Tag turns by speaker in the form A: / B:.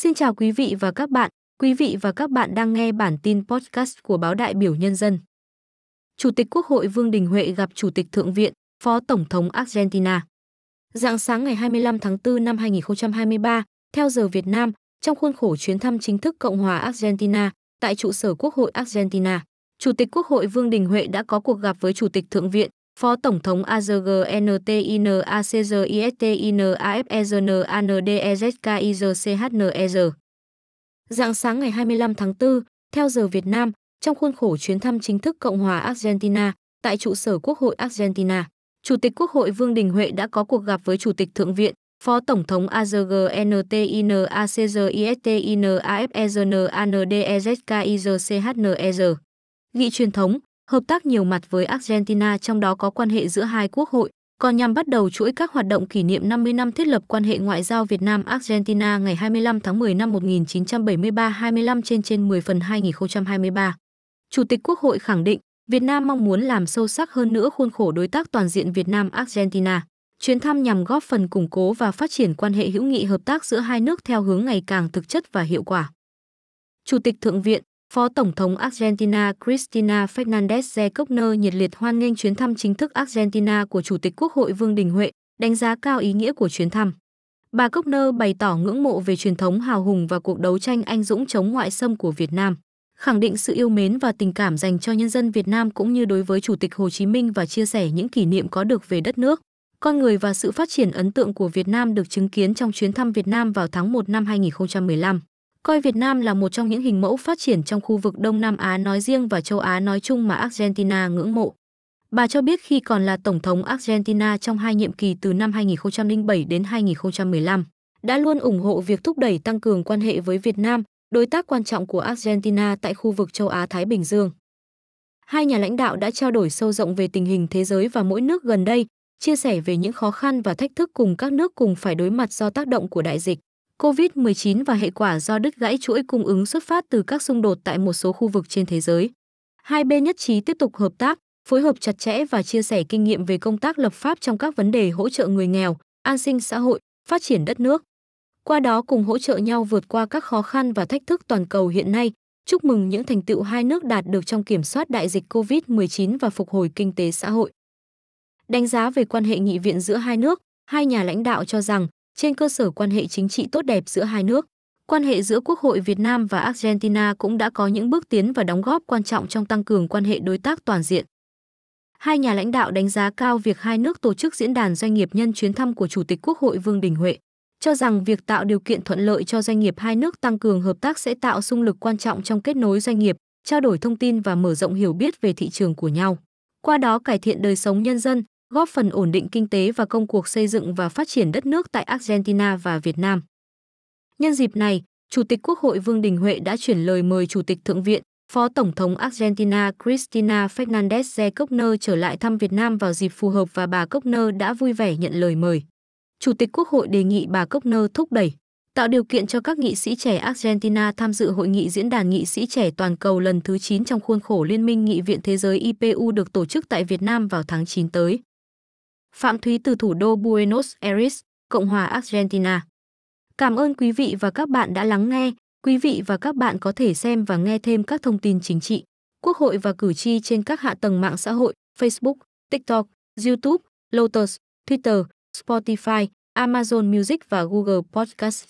A: Xin chào quý vị và các bạn. Quý vị và các bạn đang nghe bản tin podcast của báo Đại biểu Nhân dân. Chủ tịch Quốc hội Vương Đình Huệ gặp Chủ tịch Thượng viện, Phó Tổng thống Argentina. Dạng sáng ngày 25 tháng 4 năm 2023, theo giờ Việt Nam, trong khuôn khổ chuyến thăm chính thức Cộng hòa Argentina, tại trụ sở Quốc hội Argentina, Chủ tịch Quốc hội Vương Đình Huệ đã có cuộc gặp với Chủ tịch Thượng viện, Phó Tổng thống AZGNTIN ACGISTIN AFEZN Dạng sáng ngày 25 tháng 4, theo giờ Việt Nam, trong khuôn khổ chuyến thăm chính thức Cộng hòa Argentina, tại trụ sở Quốc hội Argentina, Chủ tịch Quốc hội Vương Đình Huệ đã có cuộc gặp với Chủ tịch Thượng viện, Phó Tổng thống AZGNTIN ACGISTIN AFEZN ANDEZKIZCHNER. Nghị truyền thống, hợp tác nhiều mặt với Argentina trong đó có quan hệ giữa hai quốc hội, còn nhằm bắt đầu chuỗi các hoạt động kỷ niệm 50 năm thiết lập quan hệ ngoại giao Việt Nam Argentina ngày 25 tháng 10 năm 1973 25 trên trên 10 phần 2023. Chủ tịch Quốc hội khẳng định, Việt Nam mong muốn làm sâu sắc hơn nữa khuôn khổ đối tác toàn diện Việt Nam Argentina. Chuyến thăm nhằm góp phần củng cố và phát triển quan hệ hữu nghị hợp tác giữa hai nước theo hướng ngày càng thực chất và hiệu quả. Chủ tịch Thượng viện, Phó Tổng thống Argentina Cristina Fernández de Kirchner nhiệt liệt hoan nghênh chuyến thăm chính thức Argentina của Chủ tịch Quốc hội Vương Đình Huệ, đánh giá cao ý nghĩa của chuyến thăm. Bà Kirchner bày tỏ ngưỡng mộ về truyền thống hào hùng và cuộc đấu tranh anh dũng chống ngoại xâm của Việt Nam, khẳng định sự yêu mến và tình cảm dành cho nhân dân Việt Nam cũng như đối với Chủ tịch Hồ Chí Minh và chia sẻ những kỷ niệm có được về đất nước, con người và sự phát triển ấn tượng của Việt Nam được chứng kiến trong chuyến thăm Việt Nam vào tháng 1 năm 2015 coi Việt Nam là một trong những hình mẫu phát triển trong khu vực Đông Nam Á nói riêng và châu Á nói chung mà Argentina ngưỡng mộ. Bà cho biết khi còn là Tổng thống Argentina trong hai nhiệm kỳ từ năm 2007 đến 2015, đã luôn ủng hộ việc thúc đẩy tăng cường quan hệ với Việt Nam, đối tác quan trọng của Argentina tại khu vực châu Á-Thái Bình Dương. Hai nhà lãnh đạo đã trao đổi sâu rộng về tình hình thế giới và mỗi nước gần đây, chia sẻ về những khó khăn và thách thức cùng các nước cùng phải đối mặt do tác động của đại dịch. COVID-19 và hệ quả do đứt gãy chuỗi cung ứng xuất phát từ các xung đột tại một số khu vực trên thế giới. Hai bên nhất trí tiếp tục hợp tác, phối hợp chặt chẽ và chia sẻ kinh nghiệm về công tác lập pháp trong các vấn đề hỗ trợ người nghèo, an sinh xã hội, phát triển đất nước. Qua đó cùng hỗ trợ nhau vượt qua các khó khăn và thách thức toàn cầu hiện nay, chúc mừng những thành tựu hai nước đạt được trong kiểm soát đại dịch COVID-19 và phục hồi kinh tế xã hội. Đánh giá về quan hệ nghị viện giữa hai nước, hai nhà lãnh đạo cho rằng trên cơ sở quan hệ chính trị tốt đẹp giữa hai nước, quan hệ giữa Quốc hội Việt Nam và Argentina cũng đã có những bước tiến và đóng góp quan trọng trong tăng cường quan hệ đối tác toàn diện. Hai nhà lãnh đạo đánh giá cao việc hai nước tổ chức diễn đàn doanh nghiệp nhân chuyến thăm của Chủ tịch Quốc hội Vương Đình Huệ, cho rằng việc tạo điều kiện thuận lợi cho doanh nghiệp hai nước tăng cường hợp tác sẽ tạo xung lực quan trọng trong kết nối doanh nghiệp, trao đổi thông tin và mở rộng hiểu biết về thị trường của nhau. Qua đó cải thiện đời sống nhân dân, góp phần ổn định kinh tế và công cuộc xây dựng và phát triển đất nước tại Argentina và Việt Nam. Nhân dịp này, Chủ tịch Quốc hội Vương Đình Huệ đã chuyển lời mời Chủ tịch Thượng viện, Phó Tổng thống Argentina Cristina Fernández de Kirchner trở lại thăm Việt Nam vào dịp phù hợp và bà Kirchner đã vui vẻ nhận lời mời. Chủ tịch Quốc hội đề nghị bà Kirchner thúc đẩy, tạo điều kiện cho các nghị sĩ trẻ Argentina tham dự hội nghị diễn đàn nghị sĩ trẻ toàn cầu lần thứ 9 trong khuôn khổ Liên minh Nghị viện Thế giới IPU được tổ chức tại Việt Nam vào tháng 9 tới. Phạm Thúy từ thủ đô Buenos Aires, Cộng hòa Argentina. Cảm ơn quý vị và các bạn đã lắng nghe. Quý vị và các bạn có thể xem và nghe thêm các thông tin chính trị, quốc hội và cử tri trên các hạ tầng mạng xã hội Facebook, TikTok, YouTube, Lotus, Twitter, Spotify, Amazon Music và Google Podcast.